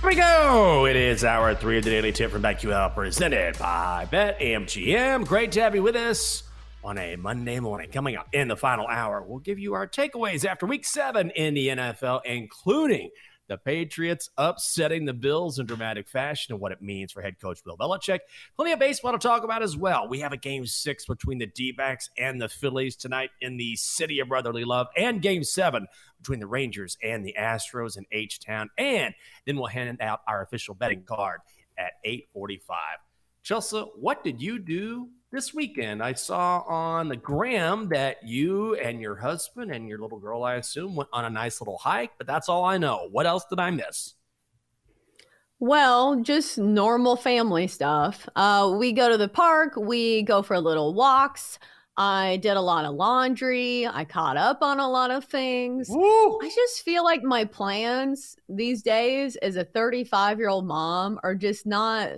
Here we go. It is hour three of the Daily Tip from BetQL, presented by BetMGM. Great to have you with us on a Monday morning. Coming up in the final hour, we'll give you our takeaways after week seven in the NFL, including the Patriots upsetting the Bills in dramatic fashion and what it means for head coach Bill Belichick. Plenty of baseball to talk about as well. We have a game six between the D backs and the Phillies tonight in the city of brotherly love, and game seven between the Rangers and the Astros in H Town. And then we'll hand out our official betting card at 845. Chelsa, what did you do this weekend? I saw on the gram that you and your husband and your little girl, I assume, went on a nice little hike, but that's all I know. What else did I miss? Well, just normal family stuff. Uh, we go to the park, we go for little walks. I did a lot of laundry. I caught up on a lot of things. Woo! I just feel like my plans these days as a 35 year old mom are just not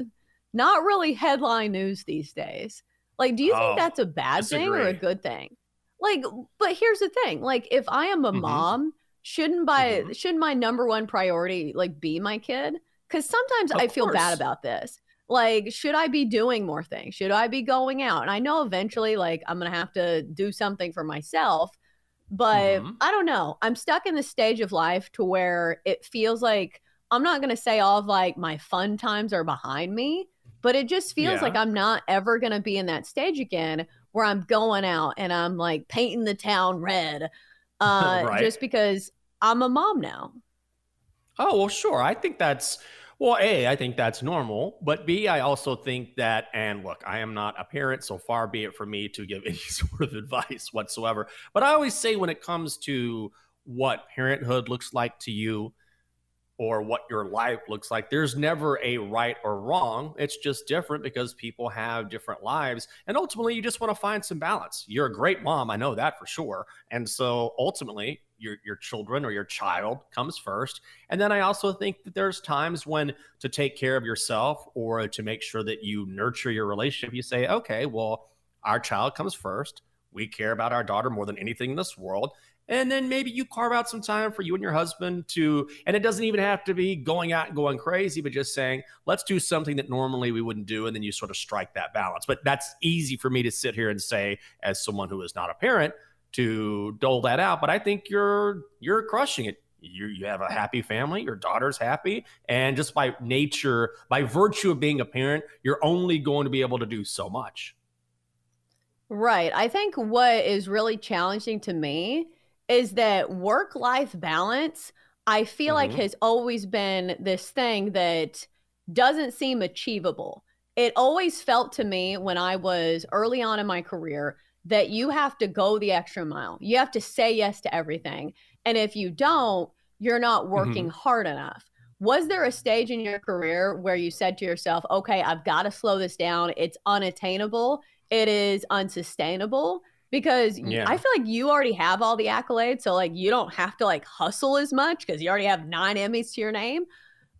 not really headline news these days. Like, do you Oh, think that's a bad thing or a good thing? Like, but here's the thing: like, if I am a Mhm. mom, shouldn't by Mhm. shouldn't my number one priority like be my kid? Because sometimes Of I feel bad about this. Like, should I be doing more things? Should I be going out? And I know eventually, like, I'm gonna have to do something for myself. But Mhm. I don't know. I'm stuck in the stage of life to where it feels like I'm not gonna say all of like my fun times are behind me, but it just feels Yeah. like I'm not ever gonna be in that stage again where I'm going out and I'm like painting the town red. Uh Right. just because I'm a mom now. Oh, well, sure. I think that's, well, A, I think that's normal. But B, I also think that, and look, I am not a parent, so far be it for me to give any sort of advice whatsoever. But I always say when it comes to what parenthood looks like to you or what your life looks like, there's never a right or wrong. It's just different because people have different lives. And ultimately, you just want to find some balance. You're a great mom. I know that for sure. And so ultimately, your, your children or your child comes first. And then I also think that there's times when to take care of yourself or to make sure that you nurture your relationship, you say, okay, well, our child comes first. We care about our daughter more than anything in this world. And then maybe you carve out some time for you and your husband to, and it doesn't even have to be going out and going crazy, but just saying, let's do something that normally we wouldn't do. And then you sort of strike that balance. But that's easy for me to sit here and say, as someone who is not a parent, to dole that out. But I think you're you're crushing it. You you have a happy family. Your daughter's happy, and just by nature, by virtue of being a parent, you're only going to be able to do so much. Right. I think what is really challenging to me is that work life balance, I feel like Mhm. has always been this thing that doesn't seem achievable. It always felt to me when I was early on in my career that you have to go the extra mile. You have to say yes to everything. And if you don't, you're not working hard enough. Was there a stage in your career where you said to yourself, okay, I've got to slow this down? It's unattainable, it is unsustainable? Because Yeah. I feel like you already have all the accolades. So, like, you don't have to like hustle as much because you already have nine Emmys to your name.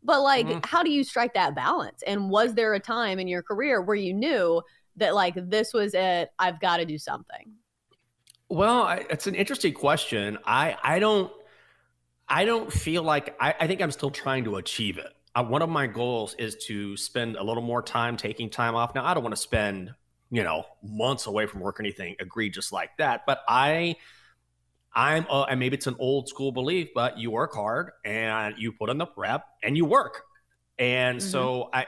But, like, Mhm. how do you strike that balance? And was there a time in your career where you knew that, like, this was it? I've got to do something? Well, I, it's an interesting question. I I don't I don't feel like I, I think I'm still trying to achieve it. Uh, one of my goals is to spend a little more time taking time off. Now, I don't want to spend, you know, months away from work or anything egregious like that, but I I'm, uh, and maybe it's an old school belief, but you work hard and you put in the prep and you work. And mm-hmm. so I,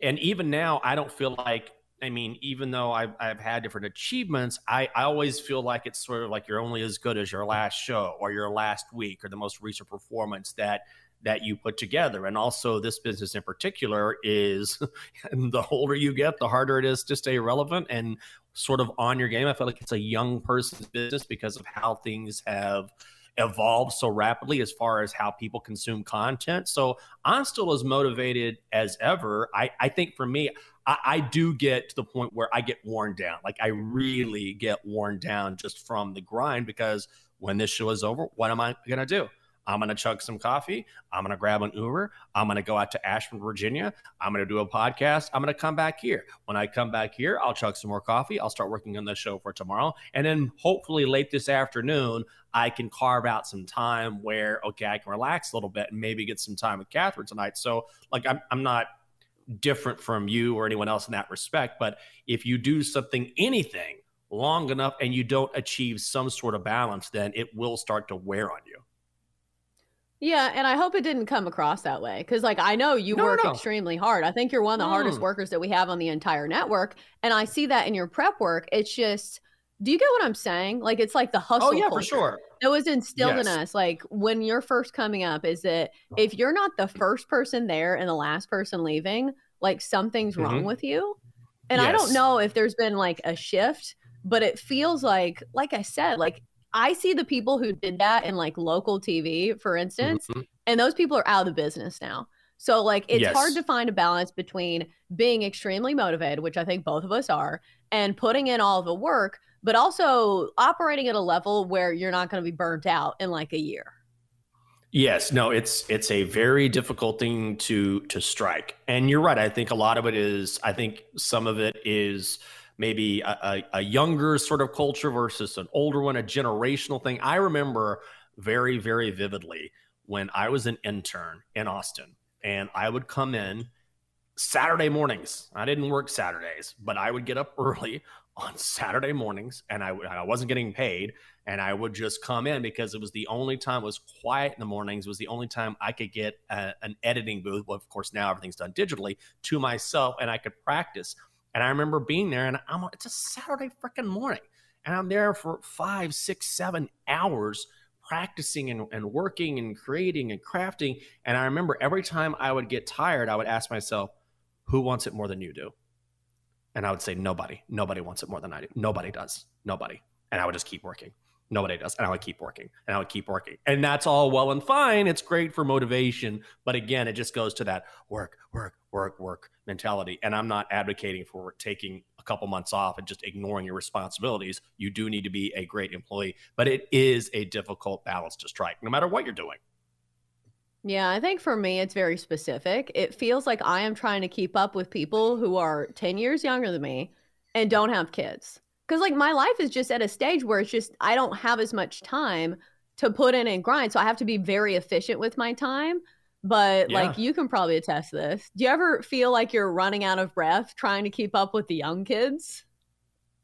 and even now, I don't feel like, I mean, even though I've, I've had different achievements, I, I always feel like it's sort of like you're only as good as your last show or your last week or the most recent performance that that you put together. And also, this business in particular is the older you get, the harder it is to stay relevant and sort of on your game. I feel like it's a young person's business because of how things have evolved so rapidly as far as how people consume content. So I'm still as motivated as ever. I, I think for me, I, I, do get to the point where I get worn down. Like I really get worn down just from the grind because when this show is over, what am I going to do? I'm going to chug some coffee. I'm going to grab an Uber. I'm going to go out to Ashburn, Virginia. I'm going to do a podcast. I'm going to come back here. When I come back here, I'll chug some more coffee. I'll start working on the show for tomorrow. And then hopefully late this afternoon, I can carve out some time where, okay, I can relax a little bit and maybe get some time with Catherine tonight. So, like, I'm, I'm not different from you or anyone else in that respect. But if you do something, anything, long enough and you don't achieve some sort of balance, then it will start to wear on you. Yeah, and I hope it didn't come across that way because, like, I know you no, work no. extremely hard. I think you're one of the mm. hardest workers that we have on the entire network, and I see that in your prep work. It's just, do you get what I'm saying? Like, it's like the hustle. Oh yeah, for sure. It was instilled yes. in us, like when you're first coming up, is that if you're not the first person there and the last person leaving, like something's mm-hmm. wrong with you. And yes. I don't know if there's been like a shift, but it feels like, like I said, like I see the people who did that in like local TV, for instance, mm-hmm. and those people are out of the business now. So like it's yes. hard to find a balance between being extremely motivated, which I think both of us are, and putting in all the work, but also operating at a level where you're not going to be burnt out in like a year. Yes, no, it's it's a very difficult thing to to strike. And you're right. I think a lot of it is I think some of it is maybe a, a, a younger sort of culture versus an older one, a generational thing. I remember very, very vividly when I was an intern in Austin and I would come in Saturday mornings. I didn't work Saturdays, but I would get up early on Saturday mornings and I, I wasn't getting paid and I would just come in because it was the only time it was quiet in the mornings. Was the only time I could get a, an editing booth. Well, of course, now everything's done digitally to myself and I could practice. And I remember being there, and I'm it's a Saturday freaking morning, and I'm there for five, six, seven hours practicing and, and working and creating and crafting. And I remember every time I would get tired, I would ask myself, "Who wants it more than you do?" And I would say, "Nobody. Nobody wants it more than I do. Nobody does. Nobody." And I would just keep working. Nobody does. And I would keep working and I would keep working. And that's all well and fine. It's great for motivation. But again, it just goes to that work, work, work, work mentality. And I'm not advocating for taking a couple months off and just ignoring your responsibilities. You do need to be a great employee, but it is a difficult balance to strike no matter what you're doing. Yeah, I think for me, it's very specific. It feels like I am trying to keep up with people who are 10 years younger than me and don't have kids because like my life is just at a stage where it's just I don't have as much time to put in and grind. So I have to be very efficient with my time. But yeah. like you can probably attest this. Do you ever feel like you're running out of breath trying to keep up with the young kids?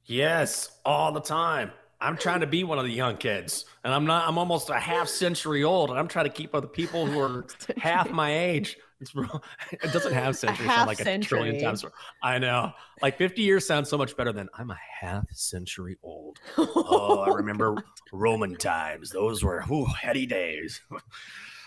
Yes, all the time. I'm trying to be one of the young kids, and I'm not. I'm almost a half century old, and I'm trying to keep up with people who are half my age. It's it doesn't have century sound like century. a trillion times. I know. Like 50 years sounds so much better than I'm a half century old. oh, I remember Roman times. Those were whew, heady days.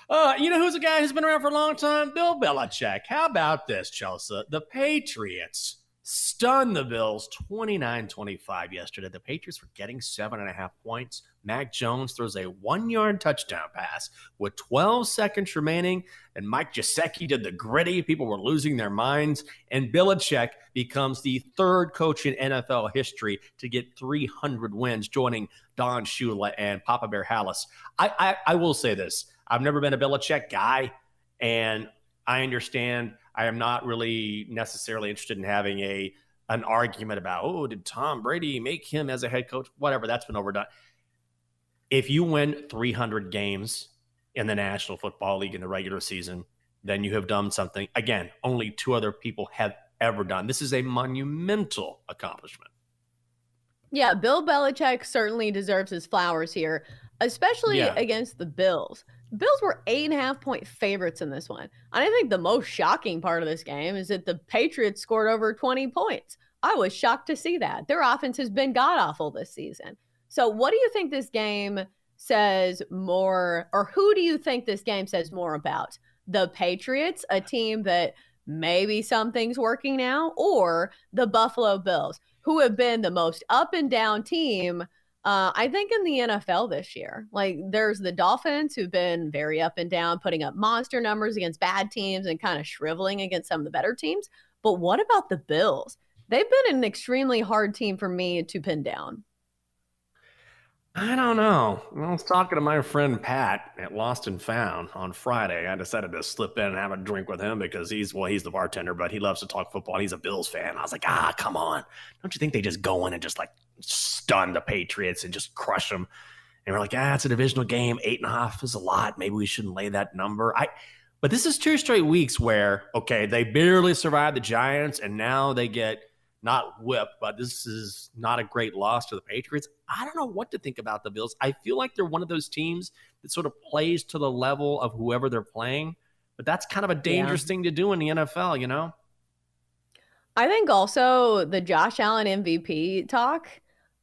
Uh, you know who's a guy who's been around for a long time? Bill Belichick. How about this, Chelsa? The Patriots stunned the Bills 29 25 yesterday. The Patriots were getting seven and a half points. Mac Jones throws a one yard touchdown pass with 12 seconds remaining, and Mike Gesicki did the griddy. People were losing their minds, and Belichick becomes the third coach in NFL history to get 300 wins, joining Don Shula and Papa Bear Halas. I, I, I will say this I've never been a Belichick guy, and I understand I am not really necessarily interested in having a an argument about oh did Tom Brady make him as a head coach whatever that's been overdone if you win 300 games in the National Football League in the regular season, then you have done something, again, only two other people have ever done. This is a monumental accomplishment. Yeah, Bill Belichick certainly deserves his flowers here, especially Yeah. against the Bills. Bills were eight and a half point favorites in this one. I think the most shocking part of this game is that the Patriots scored over 20 points. I was shocked to see that. Their offense has been god awful this season. So, what do you think this game says more, or who do you think this game says more about? The Patriots, a team that maybe something's working now, or the Buffalo Bills, who have been the most up and down team uh, I think in the NFL this year, like there's the Dolphins who've been very up and down, putting up monster numbers against bad teams and kind of shriveling against some of the better teams. But what about the Bills? They've been an extremely hard team for me to pin down. I don't know. I was talking to my friend Pat at Lost and Found on Friday. I decided to slip in and have a drink with him because he's well, he's the bartender, but he loves to talk football. He's a Bills fan. I was like, ah, come on! Don't you think they just go in and just like stun the Patriots and just crush them? And we're like, ah, it's a divisional game. Eight and a half is a lot. Maybe we shouldn't lay that number. I, but this is two straight weeks where okay, they barely survived the Giants, and now they get not whipped, but this is not a great loss to the Patriots. I don't know what to think about the Bills. I feel like they're one of those teams that sort of plays to the level of whoever they're playing, but that's kind of a dangerous thing to do in the NFL, you know? I think also the Josh Allen MVP talk.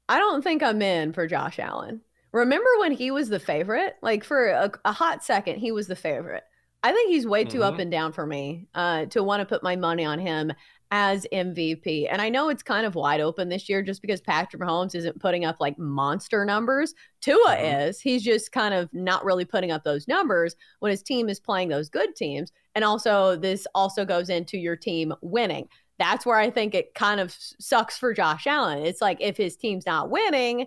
I don't think I'm in for Josh Allen. Remember when he was the favorite? Like for a, a hot second, he was the favorite. I think he's way too up Mhm. and down for me uh, to want to put my money on him as MVP. And I know it's kind of wide open this year just because Patrick Mahomes isn't putting up like monster numbers. Tua is. He's just kind of not really putting up those numbers when his team is playing those good teams. And also, this also goes into your team winning. That's where I think it kind of sucks for Josh Allen. It's like if his team's not winning,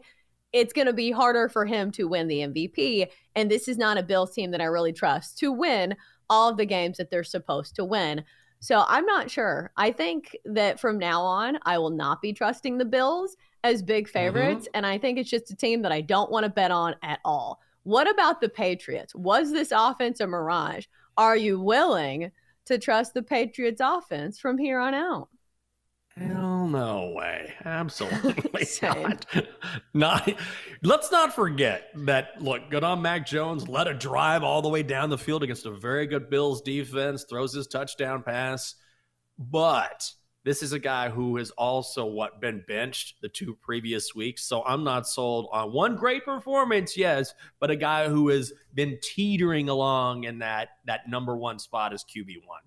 it's going to be harder for him to win the MVP. And this is not a Bills team that I really trust to win all of the games that they're supposed to win. So I'm not sure. I think that from now on, I will not be trusting the Bills as big favorites. Mm-hmm. And I think it's just a team that I don't want to bet on at all. What about the Patriots? Was this offense a mirage? Are you willing to trust the Patriots offense from here on out? Hell no way. Absolutely not. not. Let's not forget that, look, good on Mac Jones, led a drive all the way down the field against a very good Bills defense, throws his touchdown pass. But this is a guy who has also what been benched the two previous weeks. So I'm not sold on one great performance, yes, but a guy who has been teetering along in that that number one spot as QB one.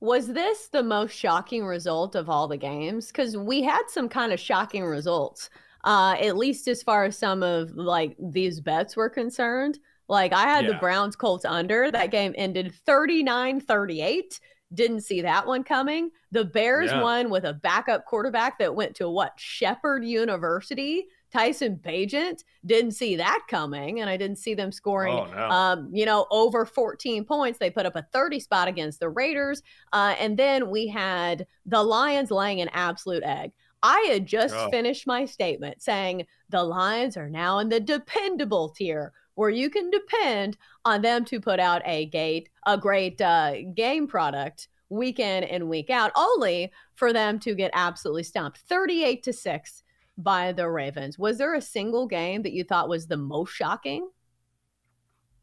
Was this the most shocking result of all the games? Because we had some kind of shocking results, uh, at least as far as some of like these bets were concerned. Like I had the Browns Colts under. That game ended 39 38. Didn't see that one coming. The Bears Yeah. won with a backup quarterback that went to what? Shepherd University. Tyson Bagent. Didn't see that coming. And I didn't see them scoring Oh, no. um, you know, over 14 points. They put up a 30 spot against the Raiders. Uh, and then we had the Lions laying an absolute egg. I had just Oh. finished my statement saying the Lions are now in the dependable tier where you can depend on them to put out a gate, a great uh, game product week in and week out, only for them to get absolutely stomped 38 to 6 by the Ravens. Was there a single game that you thought was the most shocking?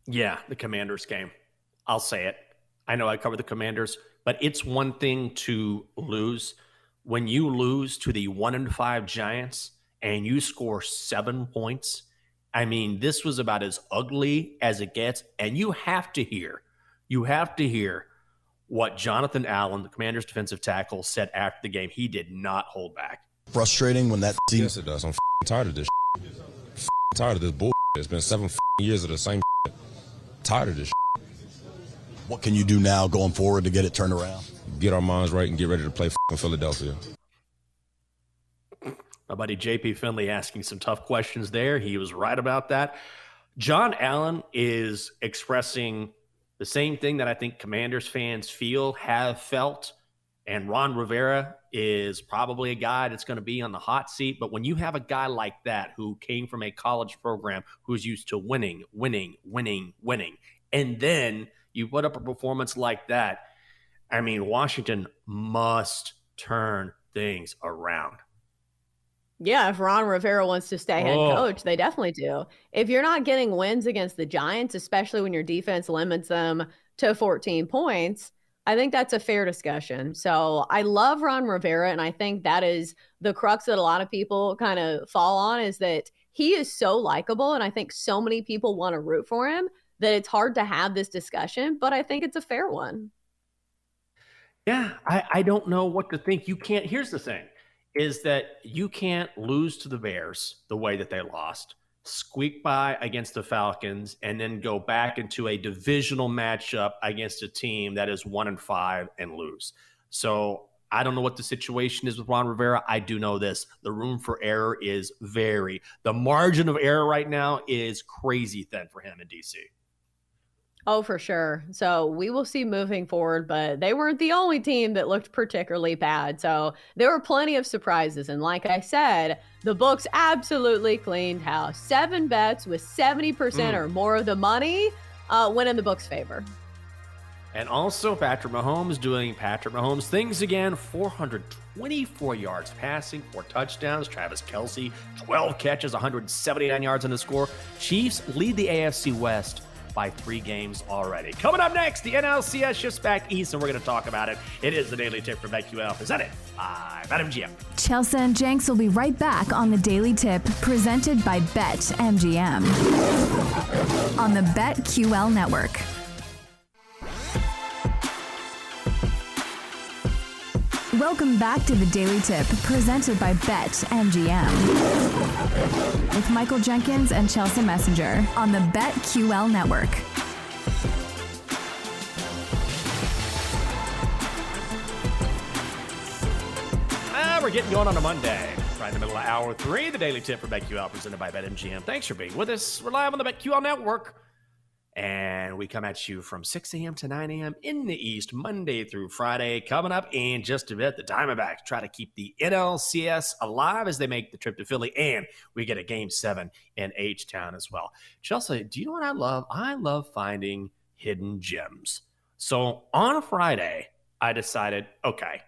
Yeah, the Commanders game. I'll say it. I know I cover the Commanders, but it's one thing to lose. When you lose to the one and five Giants and you score seven points, I mean, this was about as ugly as it gets. And you have to hear, you have to hear what Jonathan Allen, the Commanders' defensive tackle, said after the game. He did not hold back. Frustrating when that team Yes, it does. I'm f***ing tired of this. Shit. F***ing tired of this bull. It's been seven f***ing years of the same. Shit. Tired of this. Shit. what can you do now going forward to get it turned around Get our minds right and get ready to play f***ing Philadelphia. My buddy JP Finley asking some tough questions there. He was right about that. John Allen is expressing the same thing that I think Commanders fans feel, have felt, And Ron Rivera is probably a guy that's going to be on the hot seat. But when you have a guy like that who came from a college program who's used to winning, winning, winning, winning, and then you put up a performance like that, I mean, Washington must turn things around. Yeah, if Ron Rivera wants to stay head Oh. coach, they definitely do. If you're not getting wins against the Giants, especially when your defense limits them to 14 points, I think that's a fair discussion. So I love Ron Rivera, and I think that is the crux that a lot of people kind of fall on is that he is so likable, and I think so many people want to root for him that it's hard to have this discussion, but I think it's a fair one. Yeah, I, I don't know what to think. You can't. Here's the thing: is that you can't lose to the Bears the way that they lost, squeak by against the Falcons, and then go back into a divisional matchup against a team that is one and five and lose. So I don't know what the situation is with Ron Rivera. I do know this: the room for error is very. The margin of error right now is crazy thin for him in DC. Oh, for sure. So we will see moving forward, but they weren't the only team that looked particularly bad. So there were plenty of surprises. And like I said, the books absolutely cleaned house. Seven bets with 70% Mm. or more of the money uh, went in the book's favor. And also, Patrick Mahomes doing Patrick Mahomes things again 424 yards passing, four touchdowns. Travis Kelce, 12 catches, 179 yards on the score. Chiefs lead the AFC West by three games already. Coming up next, the NLCS shifts back east, and we're going to talk about it. It is the Daily Tip from BetQL, presented by BetMGM. Chelsa and Jenks will be right back on the Daily Tip, presented by Bet MGM on the BetQL network. Welcome back to the Daily Tip, presented by Bet MGM with Michael Jenkins and Chelsa Messinger on the BetQL network. Ah, we're getting going on a Monday. Right in the middle of hour three, the daily tip for BetQL presented by BetMGM. Thanks for being with us. We're live on the BetQL network. And we come at you from 6 a.m. to 9 a.m. in the East, Monday through Friday. Coming up in just a bit, the Diamondbacks try to keep the NLCS alive as they make the trip to Philly. And we get a game seven in H Town as well. Chelsa, do you know what I love? I love finding hidden gems. So on a Friday, I decided, okay,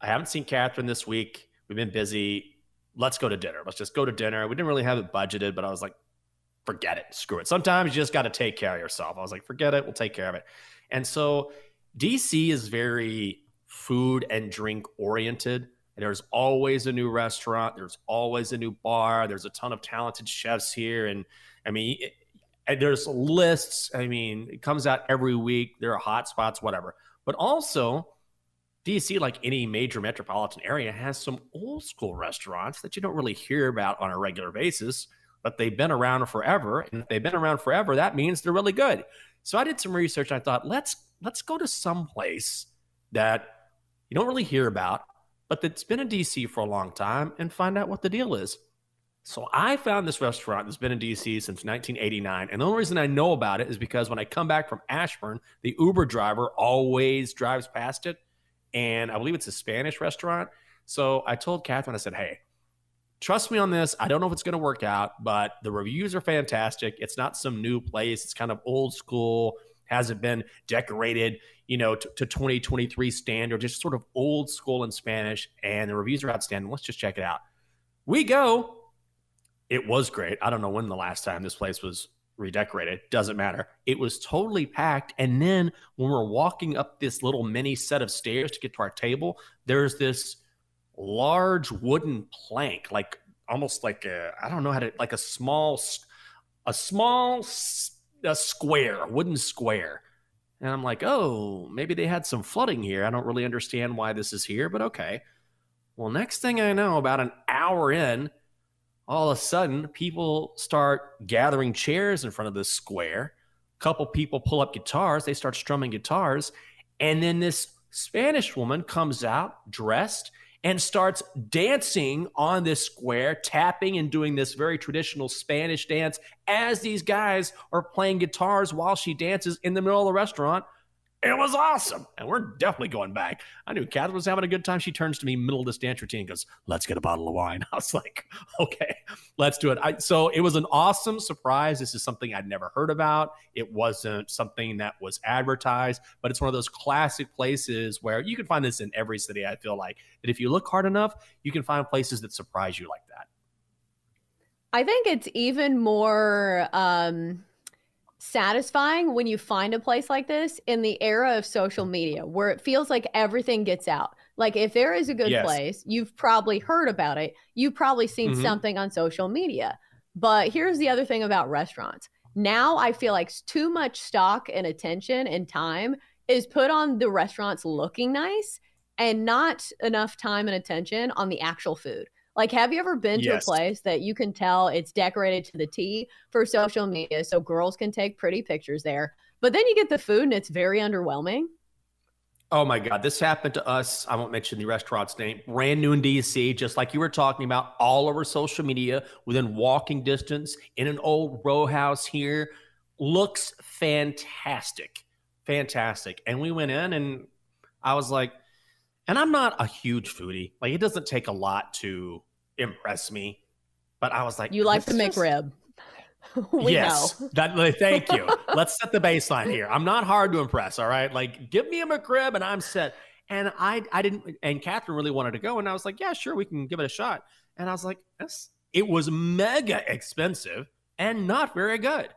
I haven't seen Catherine this week. We've been busy. Let's go to dinner. Let's just go to dinner. We didn't really have it budgeted, but I was like, forget it. Screw it. Sometimes you just got to take care of yourself. I was like, forget it. We'll take care of it. And so DC is very food and drink oriented. There's always a new restaurant. There's always a new bar. There's a ton of talented chefs here. And I mean, it, there's lists. I mean, it comes out every week. There are hot spots, whatever. But also, DC, like any major metropolitan area, has some old school restaurants that you don't really hear about on a regular basis, but they've been around forever. And if they've been around forever, that means they're really good. So I did some research. I thought, let's let's go to some place that you don't really hear about, but that's been in DC for a long time and find out what the deal is. So I found this restaurant that's been in DC since 1989. And the only reason I know about it is because when I come back from Ashburn, the Uber driver always drives past it. And I believe it's a Spanish restaurant. So I told Catherine, I said, hey, trust me on this. I don't know if it's going to work out, but the reviews are fantastic. It's not some new place, it's kind of old school, hasn't been decorated, you know, to, to 2023 standard, just sort of old school in Spanish. And the reviews are outstanding. Let's just check it out. We go. It was great. I don't know when the last time this place was redecorated. Doesn't matter. It was totally packed. And then when we're walking up this little mini set of stairs to get to our table, there's this large wooden plank, like almost like a, I don't know how to, like a small, a small a square, a wooden square. And I'm like, oh, maybe they had some flooding here. I don't really understand why this is here, but okay. Well, next thing I know, about an hour in, all of a sudden people start gathering chairs in front of this square a couple people pull up guitars they start strumming guitars and then this spanish woman comes out dressed and starts dancing on this square tapping and doing this very traditional spanish dance as these guys are playing guitars while she dances in the middle of the restaurant It was awesome. And we're definitely going back. I knew Catherine was having a good time. She turns to me middle of this dance routine and goes, Let's get a bottle of wine. I was like, Okay, let's do it. I, so it was an awesome surprise. This is something I'd never heard about. It wasn't something that was advertised, but it's one of those classic places where you can find this in every city. I feel like that if you look hard enough, you can find places that surprise you like that. I think it's even more um, satisfying when you find a place like this in the era of social media where it feels like everything gets out. Like if there is a good Yes. place, you've probably heard about it. You've probably seen Mhm. something on social media. But here's the other thing about restaurants. Now I feel like too much stock and attention and time is put on the restaurants looking nice and not enough time and attention on the actual food. Like, have you ever been to a place that you can tell it's decorated to the T for social media so girls can take pretty pictures there? But then you get the food and it's very underwhelming. Oh my God, this happened to us. I won't mention the restaurant's name. Brand new in DC, just like you were talking about, all over social media, within walking distance, in an old row house here. Looks fantastic. Fantastic. And we went in and I was like, and I'm not a huge foodie. Like, it doesn't take a lot to impress me. But I was like, You like the "This just- McRib. we yes, know. that. like, Thank you. Let's set the baseline here. I'm not hard to impress. All right, like give me a McRib and I'm set. And I, I didn't. And Catherine really wanted to go, and I was like, yeah, sure, we can give it a shot. And I was like, this. It was mega expensive and not very good.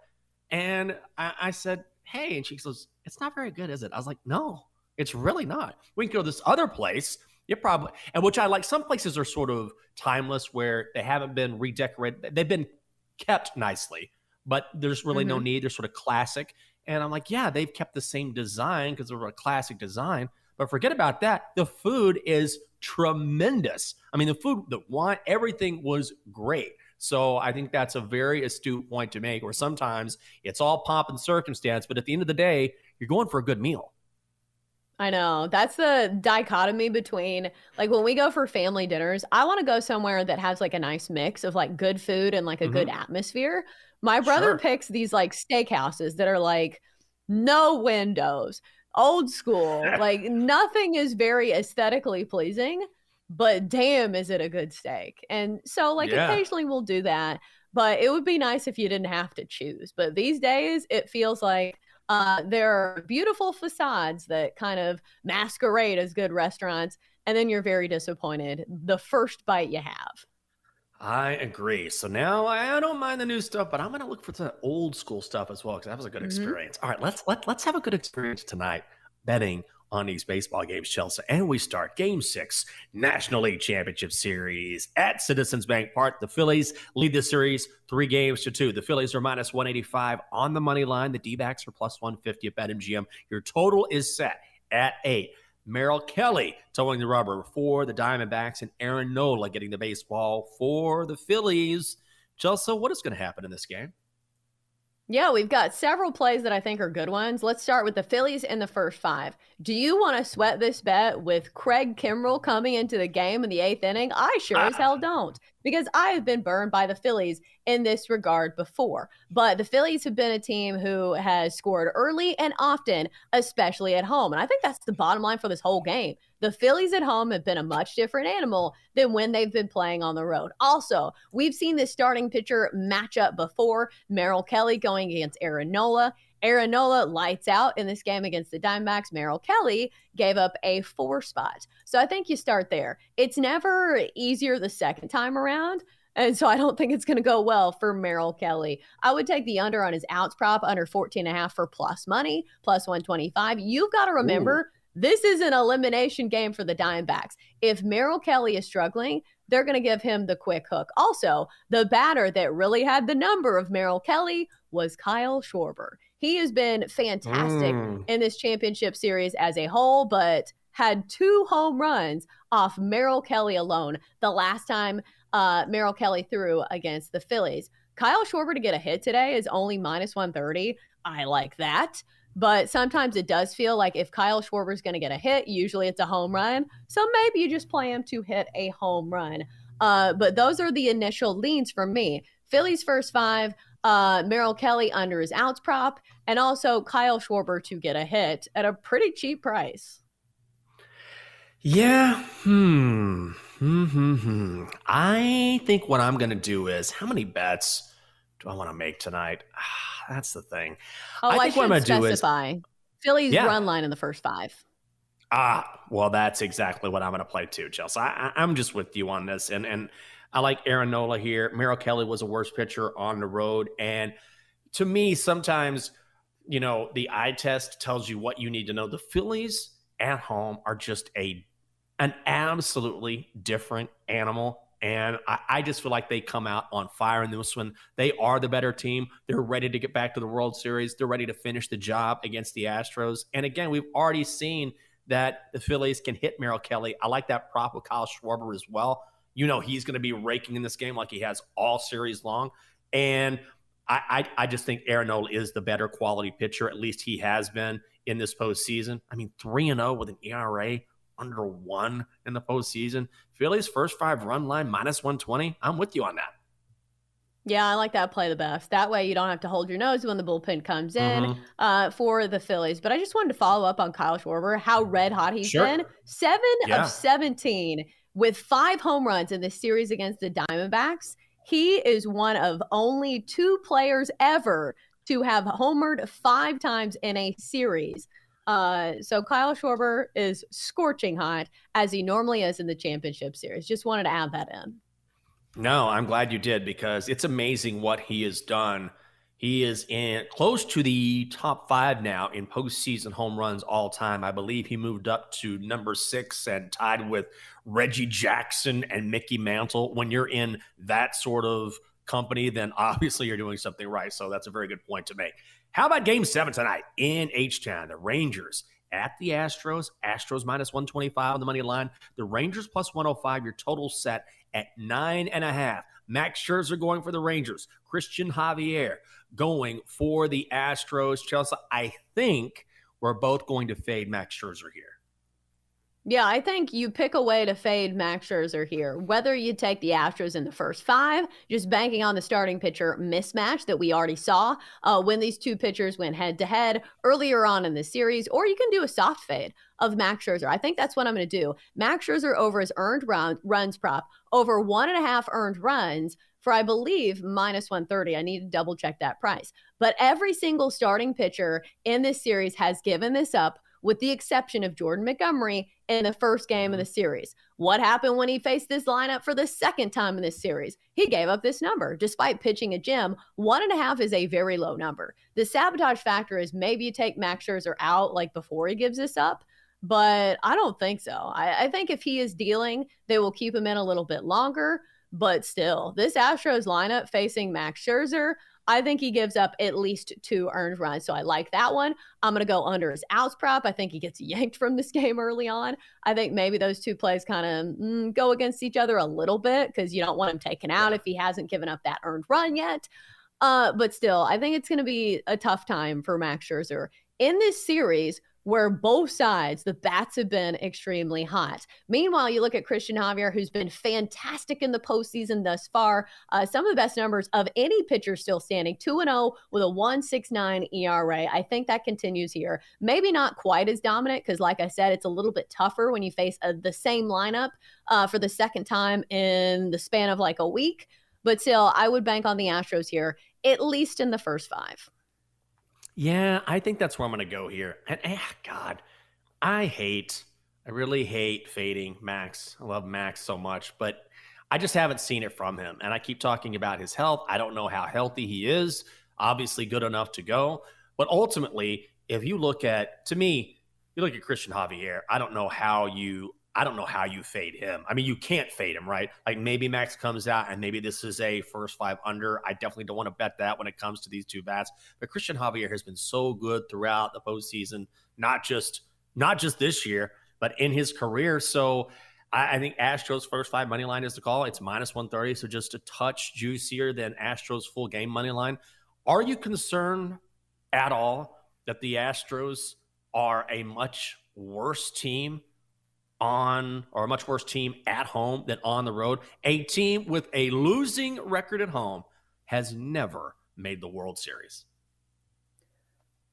And I, I said, hey, and she goes, it's not very good, is it? I was like, no, it's really not. We can go to this other place. It probably, and which I like. Some places are sort of timeless where they haven't been redecorated. They've been kept nicely, but there's really no Mhm. need. They're sort of classic. And I'm like, yeah, they've kept the same design because they're a classic design. But forget about that. The food is tremendous. I mean, the food, the wine, everything was great. So I think that's a very astute point to make. Where sometimes it's all pomp and circumstance, but at the end of the day, you're going for a good meal. I know. That's the dichotomy between like when we go for family dinners, I want to go somewhere that has like a nice mix of like good food and like a good mm-hmm. atmosphere. My brother Sure. picks these like steakhouses that are like no windows, old school, like nothing is very aesthetically pleasing, but damn, is it a good steak. And so, like, Yeah. occasionally we'll do that, but it would be nice if you didn't have to choose. But these days, it feels like uh, there are beautiful facades that kind of masquerade as good restaurants, and then you're very disappointed the first bite you have. I agree. So now I don't mind the new stuff, but I'm going to look for the old school stuff as well because that was a good Mhm. experience. All right, let's let let's have a good experience tonight betting on these baseball games, Chelsa. And we start Game Six, National League Championship Series at Citizens Bank Park. The Phillies lead the series three games to two. The Phillies are minus 185 on the money line. The D-backs are plus 150 at BetMGM. Your total is set at eight. Merrill Kelly toeing the rubber for the Diamondbacks and Aaron Nola getting the baseball for the Phillies. Chelsa, what is going to happen in this game? Yeah, we've got several plays that I think are good ones. Let's start with the Phillies in the first five. Do you want to sweat this bet with Craig Kimbrel coming into the game in the eighth inning? I sure ah. as hell don't, because I have been burned by the Phillies in this regard before. But the Phillies have been a team who has scored early and often, especially at home. And I think that's the bottom line for this whole game. The Phillies at home have been a much different animal than when they've been playing on the road. Also, we've seen this starting pitcher matchup before. Merrill Kelly going against Aaron Nola. Aaron Nola lights out in this game against the Diamondbacks. Merrill Kelly gave up a four spot. So I think you start there. It's never easier the second time around. And so I don't think it's going to go well for Merrill Kelly. I would take the under on his outs prop under 14 and a half for plus money, plus 125. You've got to remember this is an elimination game for the Diamondbacks. If Merrill Kelly is struggling, they're going to give him the quick hook. Also, the batter that really had the number of Merrill Kelly was Kyle Schwarber. He has been fantastic Mm. in this championship series as a whole, but had two home runs off Merrill Kelly alone the last time uh, Merrill Kelly threw against the Phillies. Kyle Schwarber to get a hit today is only minus 130. I like that. But sometimes it does feel like if Kyle Schwarber is going to get a hit, usually it's a home run. So maybe you just play him to hit a home run. Uh, but those are the initial leans for me. Phillies first five, uh, Merrill Kelly under his outs prop, and also Kyle Schwarber to get a hit at a pretty cheap price. Yeah. Hmm. Hmm. I think what I'm going to do is how many bets do I want to make tonight? That's the thing. Oh, I, I think what I'm going to do is Phillies yeah. run line in the first five. Ah, well, that's exactly what I'm going to play too, Chelsa. I, am just with you on this, and and I like Aaron Nola here. Merrill Kelly was a worse pitcher on the road, and to me, sometimes you know the eye test tells you what you need to know. The Phillies at home are just a an absolutely different animal. And I, I, just feel like they come out on fire in this one. They are the better team. They're ready to get back to the World Series. They're ready to finish the job against the Astros. And again, we've already seen that the Phillies can hit Merrill Kelly. I like that prop with Kyle Schwarber as well. You know, he's going to be raking in this game like he has all series long. And I, I, I just think Aaron Nola is the better quality pitcher. At least he has been in this postseason. I mean, 3 and 0 with an ERA under one in the postseason. Phillies first five run line minus 120. I'm with you on that. Yeah, I like that play the best. That way you don't have to hold your nose when the bullpen comes in mm-hmm. uh, for the Phillies. But I just wanted to follow up on Kyle Schwarber, how red hot he's sure. been. Seven yeah. of 17 with five home runs in the series against the Diamondbacks. He is one of only two players ever to have homered five times in a series. Uh, so Kyle Schwarber is scorching hot as he normally is in the championship series. Just wanted to add that in. No, I'm glad you did because it's amazing what he has done. He is in close to the top five now in postseason home runs all time. I believe he moved up to number six and tied with Reggie Jackson and Mickey Mantle. When you're in that sort of company, then obviously you're doing something right. So that's a very good point to make. How about game seven tonight in H Town? The Rangers at the Astros. Astros minus 125 on the money line. The Rangers plus 105. Your total set at nine and a half. Max Scherzer going for the Rangers. Christian Javier going for the Astros. Chelsa, I think we're both going to fade Max Scherzer here. Yeah, I think you pick a way to fade Max Scherzer here. Whether you take the Astros in the first five, just banking on the starting pitcher mismatch that we already saw uh, when these two pitchers went head to head earlier on in the series, or you can do a soft fade of Max Scherzer. I think that's what I'm going to do. Max Scherzer over his earned run, runs prop over one and a half earned runs for I believe minus 130. I need to double check that price. But every single starting pitcher in this series has given this up with the exception of Jordan Montgomery in the first game of mm-hmm. the series. What happened when he faced this lineup for the second time in this series? He gave up this number despite pitching a gem. One and a half is a very low number. The sabotage factor is maybe you take Max Scherzer out like before he gives this up, but I don't think so. I, I think if he is dealing, they will keep him in a little bit longer. But still, this Astros lineup facing Max Scherzer, I think he gives up at least two earned runs. So I like that one. I'm going to go under his outs prop. I think he gets yanked from this game early on. I think maybe those two plays kind of mm, go against each other a little bit because you don't want him taken out if he hasn't given up that earned run yet. Uh, but still, I think it's going to be a tough time for Max Scherzer. In this series, where both sides, the bats have been extremely hot. Meanwhile, you look at Christian Javier, who's been fantastic in the postseason thus far. Uh, some of the best numbers of any pitcher still standing 2 0 with a 169 ERA. I think that continues here. Maybe not quite as dominant because, like I said, it's a little bit tougher when you face a, uh, the same lineup uh, for the second time in the span of like a week. But still, I would bank on the Astros here, at least in the first five. Yeah, I think that's where I'm going to go here. And eh, God, I hate, I really hate fading Max. I love Max so much, but I just haven't seen it from him. And I keep talking about his health. I don't know how healthy he is. Obviously, good enough to go. But ultimately, if you look at, to me, you look at Christian Javier, I don't know how you I don't know how you fade him. I mean, you can't fade him, right? Like maybe Max comes out and maybe this is a first five under. I definitely don't want to bet that when it comes to these two bats. But Christian Javier has been so good throughout the postseason, not just not just this year, but in his career. So I, I think Astros first five money line is the call. It's minus one thirty, so just a touch juicier than Astros full game money line. Are you concerned at all that the Astros are a much worse team on or a much worse team at home than on the road. A team with a losing record at home has never made the World Series?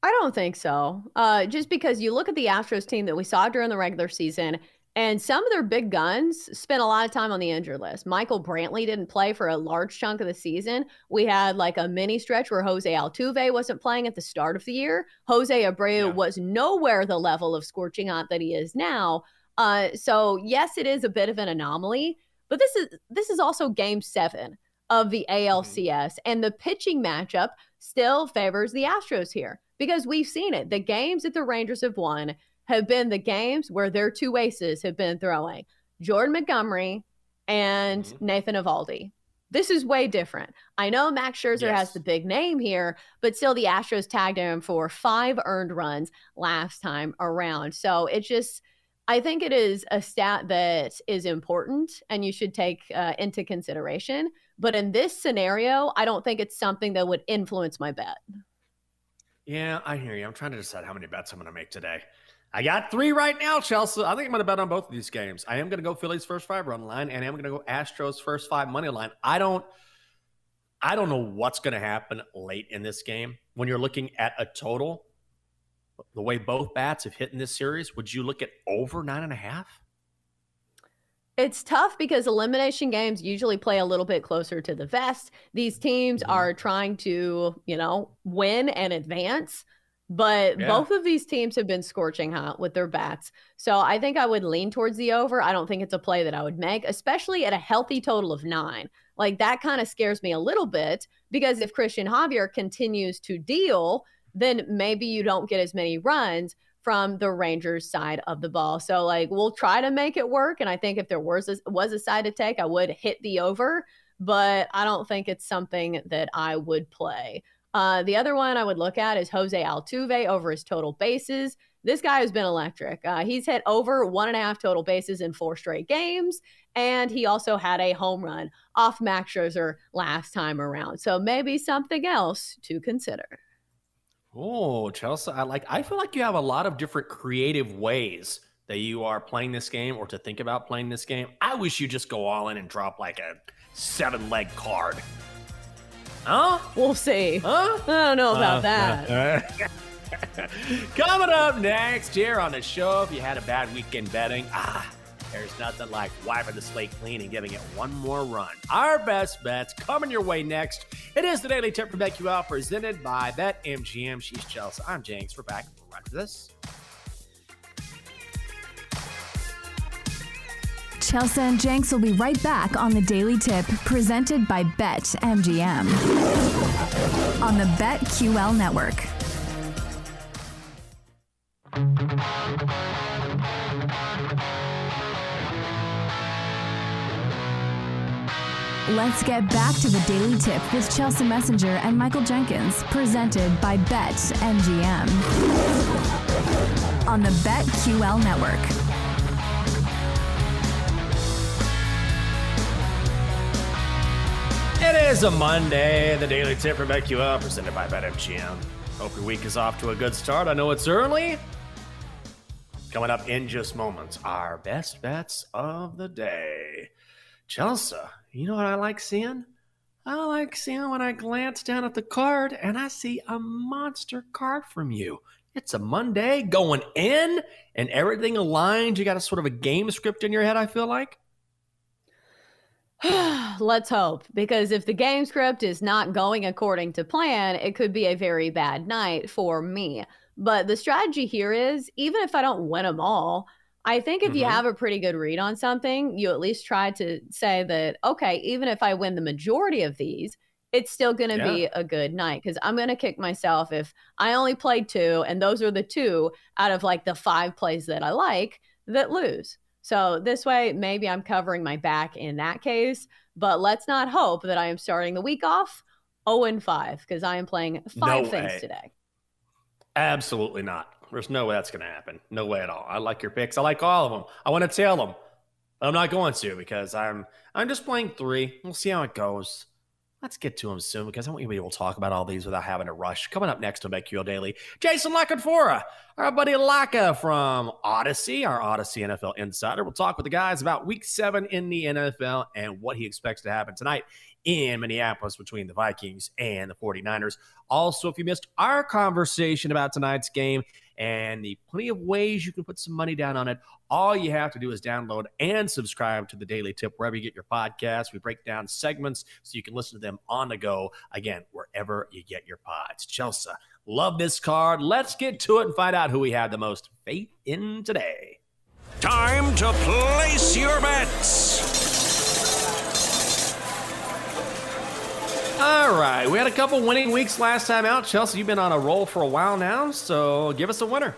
I don't think so. Uh, just because you look at the Astros team that we saw during the regular season, and some of their big guns spent a lot of time on the injured list. Michael Brantley didn't play for a large chunk of the season. We had like a mini stretch where Jose Altuve wasn't playing at the start of the year. Jose Abreu yeah. was nowhere the level of scorching hot that he is now. Uh, so yes, it is a bit of an anomaly, but this is this is also Game Seven of the ALCS, mm-hmm. and the pitching matchup still favors the Astros here because we've seen it. The games that the Rangers have won have been the games where their two aces have been throwing Jordan Montgomery and mm-hmm. Nathan Eovaldi. This is way different. I know Max Scherzer yes. has the big name here, but still the Astros tagged him for five earned runs last time around. So it just, I think it is a stat that is important and you should take uh, into consideration. But in this scenario, I don't think it's something that would influence my bet. Yeah, I hear you. I'm trying to decide how many bets I'm going to make today. I got three right now, Chelsa. I think I'm going to bet on both of these games. I am going to go Phillies first five run line, and I'm going to go Astros first five money line. I don't, I don't know what's going to happen late in this game when you're looking at a total. The way both bats have hit in this series, would you look at over nine and a half? It's tough because elimination games usually play a little bit closer to the vest. These teams mm-hmm. are trying to, you know, win and advance. But yeah. both of these teams have been scorching hot with their bats. So I think I would lean towards the over. I don't think it's a play that I would make, especially at a healthy total of nine. Like that kind of scares me a little bit because if Christian Javier continues to deal, then maybe you don't get as many runs from the Rangers side of the ball. So like we'll try to make it work. And I think if there was a, was a side to take, I would hit the over, but I don't think it's something that I would play. Uh, the other one I would look at is Jose Altuve over his total bases. This guy has been electric. Uh, he's hit over one and a half total bases in four straight games, and he also had a home run off Max Scherzer last time around. So maybe something else to consider. Oh, Chelsa, I like. I feel like you have a lot of different creative ways that you are playing this game or to think about playing this game. I wish you just go all in and drop like a seven leg card Huh? We'll see. Huh? I don't know about uh, that. Uh, Coming up next year on the show, if you had a bad weekend betting, ah, there's nothing like wiping the slate clean and giving it one more run. Our best bets coming your way next. It is the Daily Tip from BetQL presented by BetMGM. She's Chelsa. I'm Jenks. We're back right after this. Chelsa and Jenks will be right back on the Daily Tip presented by Bet MGM on the BetQL network. Let's get back to the Daily Tip with Chelsa Messinger and Michael Jenkins, presented by Bet MGM on the BetQL network. It is a Monday. The Daily Tip from BetQL presented by BetMGM. Hope your week is off to a good start. I know it's early. Coming up in just moments, our best bets of the day. Chelsa, you know what I like seeing? I like seeing when I glance down at the card and I see a monster card from you. It's a Monday going in and everything aligned. You got a sort of a game script in your head, I feel like. Let's hope, because if the game script is not going according to plan, it could be a very bad night for me. But the strategy here is even if I don't win them all, I think if mm-hmm. you have a pretty good read on something, you at least try to say that, okay, even if I win the majority of these, it's still going to yeah. be a good night because I'm going to kick myself if I only played two and those are the two out of like the five plays that I like that lose. So this way, maybe I'm covering my back in that case. But let's not hope that I am starting the week off 0 and 5 because I am playing five no things today. Absolutely not. There's no way that's going to happen. No way at all. I like your picks. I like all of them. I want to tail them. I'm not going to because I'm I'm just playing three. We'll see how it goes. Let's get to them soon because I want you to be able to talk about all these without having to rush. Coming up next on BetQL Daily, Jason La Canfora, our buddy Laka from Audacy, our Audacy NFL insider. We'll talk with the guys about week seven in the NFL and what he expects to happen tonight in Minneapolis between the Vikings and the 49ers. Also, if you missed our conversation about tonight's game and the plenty of ways you can put some money down on it, all you have to do is download and subscribe to the Daily Tip wherever you get your podcasts. We break down segments so you can listen to them on the go, again, wherever you get your pods. Chelsa, love this card. Let's get to it and find out who we have the most faith in today. Time to place your bets. All right, we had a couple winning weeks last time out. Chelsa, you've been on a roll for a while now, so give us a winner.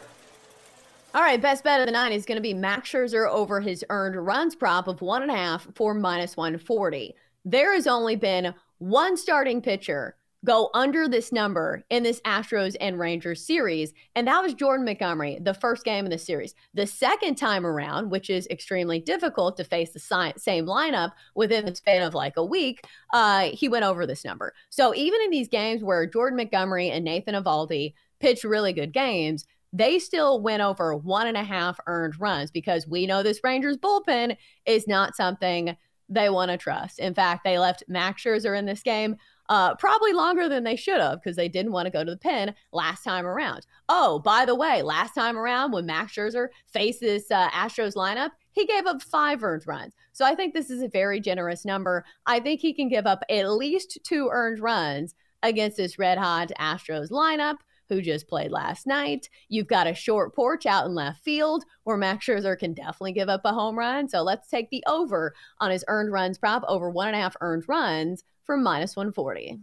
All right, best bet of the night is going to be Max Scherzer over his earned runs prop of one and a half for minus 140. There has only been one starting pitcher go under this number in this Astros and Rangers series. And that was Jordan Montgomery, the first game in the series. The second time around, which is extremely difficult to face the same lineup within the span of like a week, uh, he went over this number. So even in these games where Jordan Montgomery and Nathan Eovaldi pitched really good games, they still went over one and a half earned runs because we know this Rangers bullpen is not something they want to trust. In fact, they left Max Scherzer in this game uh, probably longer than they should have because they didn't want to go to the pen last time around. Oh, by the way, last time around when Max Scherzer faced this uh, Astros lineup, he gave up five earned runs. So I think this is a very generous number. I think he can give up at least two earned runs against this red hot Astros lineup who just played last night. You've got a short porch out in left field where Max Scherzer can definitely give up a home run. So let's take the over on his earned runs prop over one and a half earned runs for minus 140.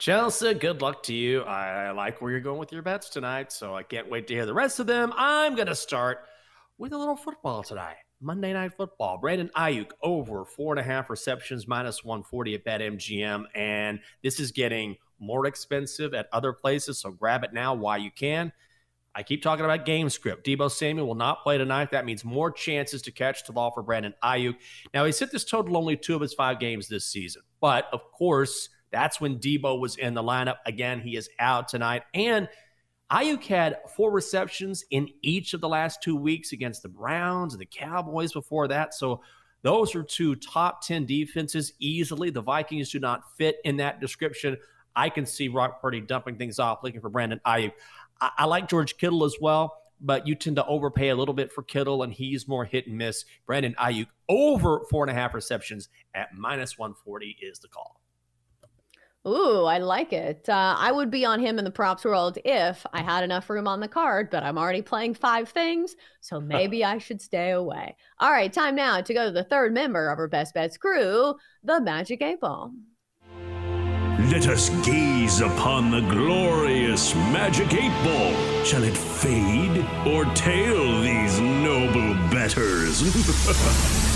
Chelsa, good luck to you. I like where you're going with your bets tonight, so I can't wait to hear the rest of them. I'm going to start with a little football tonight. Monday Night Football. Brandon Aiyuk over four and a half receptions, minus 140 at BetMGM. And this is getting more expensive at other places, so grab it now while you can. I keep talking about game script. Deebo Samuel will not play tonight. That means more chances to catch the ball for Brandon Aiyuk. Now, he's hit this total only two of his five games this season. But of course, that's when Deebo was in the lineup. Again, he is out tonight. And Aiyuk had four receptions in each of the last two weeks against the Browns and the Cowboys before that. So those are two top 10 defenses easily. The Vikings do not fit in that description. I can see Brock Purdy dumping things off, looking for Brandon Aiyuk. I, I like George Kittle as well, but you tend to overpay a little bit for Kittle, and he's more hit and miss. Brandon Aiyuk over four and a half receptions at minus 140 is the call. Ooh, I like it. Uh, I would be on him in the props world if I had enough room on the card, but I'm already playing five things, so maybe I should stay away. All right, time now to go to the third member of our Best Bets crew, the Magic 8 Ball. Let us gaze upon the glorious magic eight ball. Shall it fade or tail these noble betters?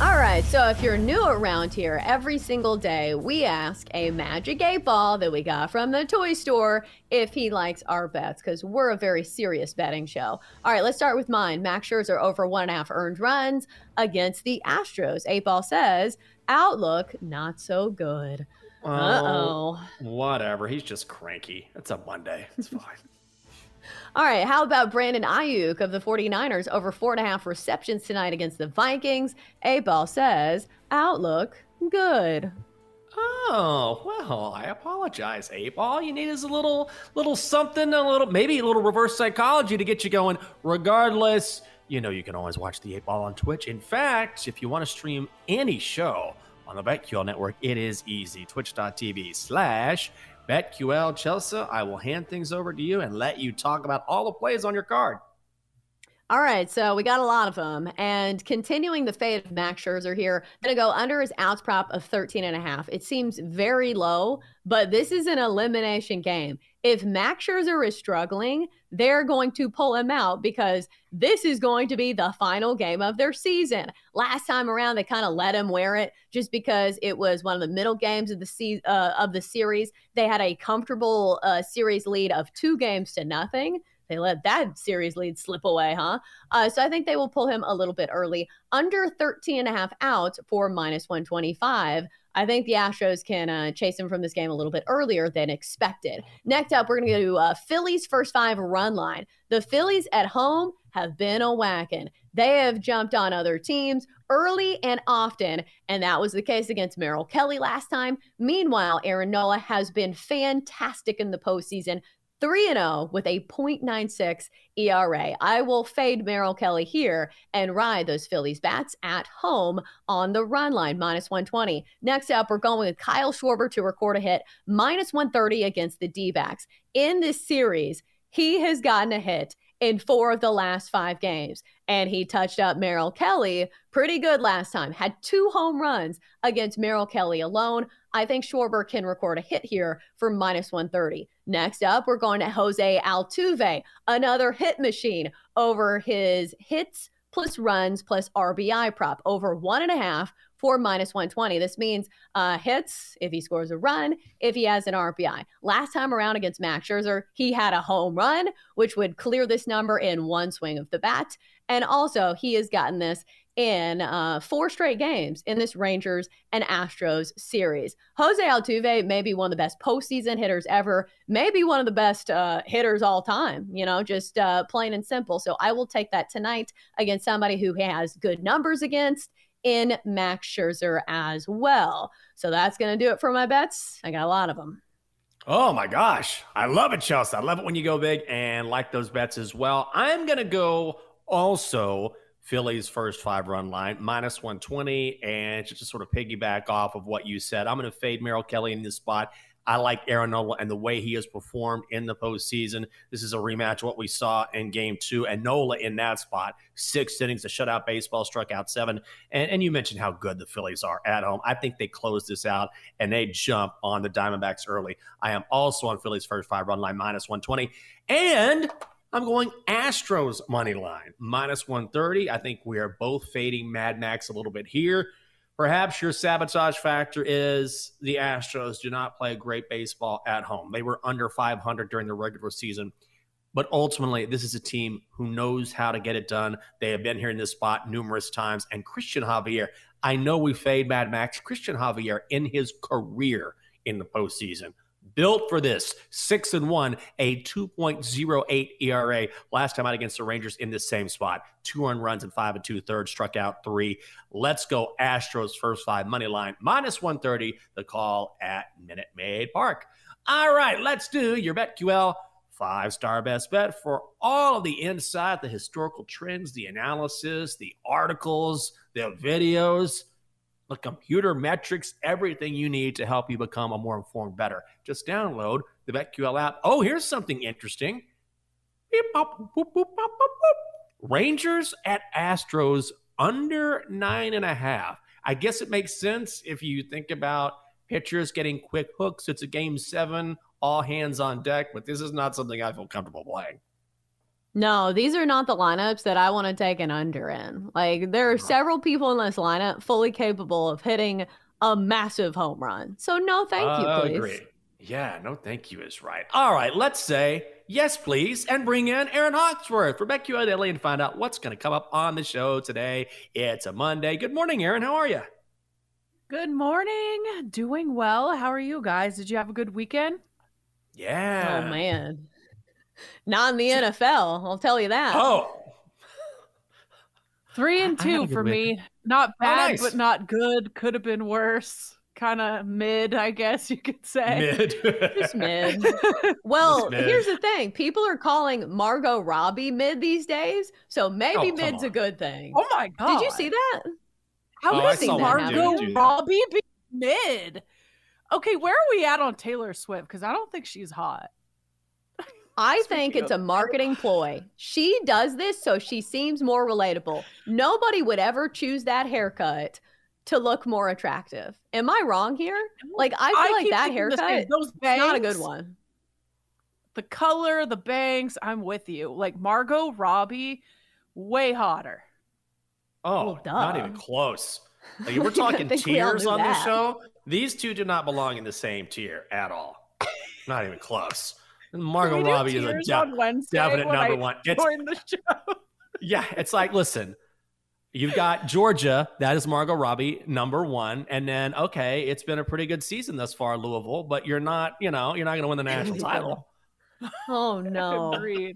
All right, so if you're new around here, every single day we ask a magic eight ball that we got from the toy store if he likes our bets, because we're a very serious betting show. All right, let's start with mine. Max Scherzer over one and a half earned runs against the Astros. Eight ball says outlook not so good. Uh oh. Whatever. He's just cranky. It's a Monday. It's fine. All right. How about Brandon Aiyuk of the 49ers over four and a half receptions tonight against the Vikings? A ball says outlook good. Oh well, I apologize, A ball. You need is a little, little something, a little, maybe a little reverse psychology to get you going. Regardless, you know you can always watch the Eight Ball on Twitch. In fact, if you want to stream any show on the BetQL network, it is easy. Twitch.tv slash BetQL Chelsa. I will hand things over to you and let you talk about all the plays on your card. All right, so we got a lot of them. And continuing the fate of Max Scherzer here, going to go under his outs prop of 13 and a half. It seems very low, but this is an elimination game. If Max Scherzer is struggling, they're going to pull him out because this is going to be the final game of their season. Last time around, they kind of let him wear it just because it was one of the middle games of the se- uh, of the series. They had a comfortable uh, series lead of two games to nothing they let that series lead slip away, huh? Uh, so I think they will pull him a little bit early. Under 13 and a half outs for minus 125. I think the Astros can uh, chase him from this game a little bit earlier than expected. Next up, we're going to go to uh, Phillies' first five run line. The Phillies at home have been a whacking. They have jumped on other teams early and often, and that was the case against Merrill Kelly last time. Meanwhile, Aaron Nola has been fantastic in the postseason. 3 0 with a 0.96 ERA. I will fade Merrill Kelly here and ride those Phillies bats at home on the run line, minus 120. Next up, we're going with Kyle Schwarber to record a hit, minus 130 against the D backs. In this series, he has gotten a hit in four of the last five games. And he touched up Merrill Kelly pretty good last time, had two home runs against Merrill Kelly alone. I think Schwarber can record a hit here for minus 130. Next up, we're going to Jose Altuve, another hit machine over his hits plus runs plus RBI prop over one and a half for minus 120. This means uh, hits if he scores a run, if he has an RBI. Last time around against Max Scherzer, he had a home run, which would clear this number in one swing of the bat. And also, he has gotten this in uh, four straight games in this Rangers and Astros series. Jose Altuve may be one of the best postseason hitters ever, maybe one of the best uh, hitters all time, you know, just uh, plain and simple. So I will take that tonight against somebody who has good numbers against in Max Scherzer as well. So that's going to do it for my bets. I got a lot of them. Oh my gosh. I love it, Chelsa. I love it when you go big and like those bets as well. I'm going to go also Phillies first five run line, minus 120. And just to sort of piggyback off of what you said, I'm going to fade Merrill Kelly in this spot. I like Aaron Nola and the way he has performed in the postseason. This is a rematch of what we saw in game two. And Nola in that spot, six innings, a shutout baseball, struck out seven. And, and you mentioned how good the Phillies are at home. I think they close this out and they jump on the Diamondbacks early. I am also on Phillies first five run line, minus 120. And I'm going Astros money line, minus 130. I think we are both fading Mad Max a little bit here. Perhaps your sabotage factor is the Astros do not play great baseball at home. They were under 500 during the regular season. But ultimately, this is a team who knows how to get it done. They have been here in this spot numerous times. And Christian Javier, I know we fade Mad Max. Christian Javier in his career in the postseason built for this. Six and one, a 2.08 ERA last time out against the Rangers in this same spot. Two earned runs and five and two thirds, struck out three. Let's go Astros first five money line minus 130. The call at Minute Maid Park. All right, let's do your BetQL five star best bet for all of the insight, the historical trends, the analysis, the articles, the videos the computer metrics, everything you need to help you become a more informed better. Just download the BetQL app. Oh, here's something interesting. Rangers at Astros under nine and a half. I guess it makes sense if you think about pitchers getting quick hooks. It's a game seven, all hands on deck, but this is not something I feel comfortable playing. No, these are not the lineups that I want to take an under in. Like there are several people in this lineup fully capable of hitting a massive home run. So no, thank you, uh, please. Agree. Yeah, no, thank you is right. All right, let's say yes, please, and bring in Aaron Hawksworth for BetQL Daily and find out what's going to come up on the show today. It's a Monday. Good morning, Aaron. How are you? Good morning. Doing well. How are you guys? Did you have a good weekend? Yeah. Oh man. Not in the NFL, I'll tell you that. Oh. Three and two for me. Not oh, bad, oh, nice. but not good. Could have been worse. Kind of mid, I guess you could say. Mid. Just mid. Well, mid. here's the thing people are calling Margot Robbie mid these days. So maybe oh, mid's on. a good thing. Oh my God. Did you see that? How oh, did Margot Robbie be mid? Okay, where are we at on Taylor Swift? Because I don't think she's hot. I think it's a marketing ploy. She does this so she seems more relatable. Nobody would ever choose that haircut to look more attractive. Am I wrong here? Like I feel I like that haircut those bangs, not a good one. The color, the bangs, I'm with you. Like Margot Robbie, way hotter. Oh, well, not even close. Like, we're talking tiers on this show. These two do not belong in the same tier at all. not even close. Margot Robbie is a de- definite number I one. It's, the show. yeah, it's like, listen, you've got Georgia, that is Margot Robbie, number one. And then, okay, it's been a pretty good season thus far, Louisville, but you're not, you know, you're not going to win the national title. Oh, no.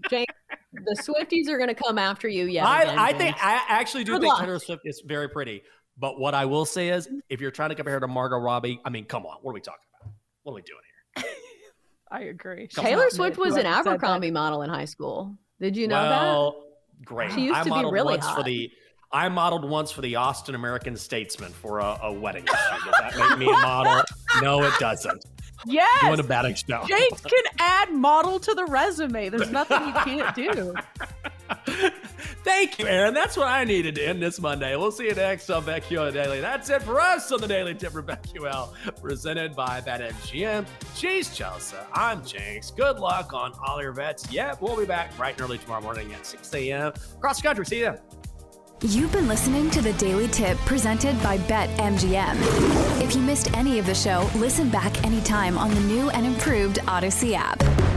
Jane, the Swifties are going to come after you. Yeah, I, I think I actually do Good think luck. Taylor Swift is very pretty. But what I will say is, if you're trying to compare her to Margot Robbie, I mean, come on, what are we talking about? What are we doing here? I agree. Taylor Swift was an Abercrombie model in high school. Did you know well, that? Great. She used I to be really hot. for the I modeled once for the Austin American Statesman for a, a wedding. Does that make me a model? No, it doesn't. Yes. Doing a batting show. Jake can add model to the resume. There's nothing he can't do. Thank you, Aaron. That's what I needed to end this Monday. We'll see you next on BetQL Daily. That's it for us on the Daily Tip for BetQL, presented by BetMGM. She's Chelsa. I'm Jenks. Good luck on all your bets. Yep, we'll be back bright and early tomorrow morning at 6 a.m. across the country. See you then. You've been listening to the Daily Tip presented by BetMGM. If you missed any of the show, listen back anytime on the new and improved Audacy app.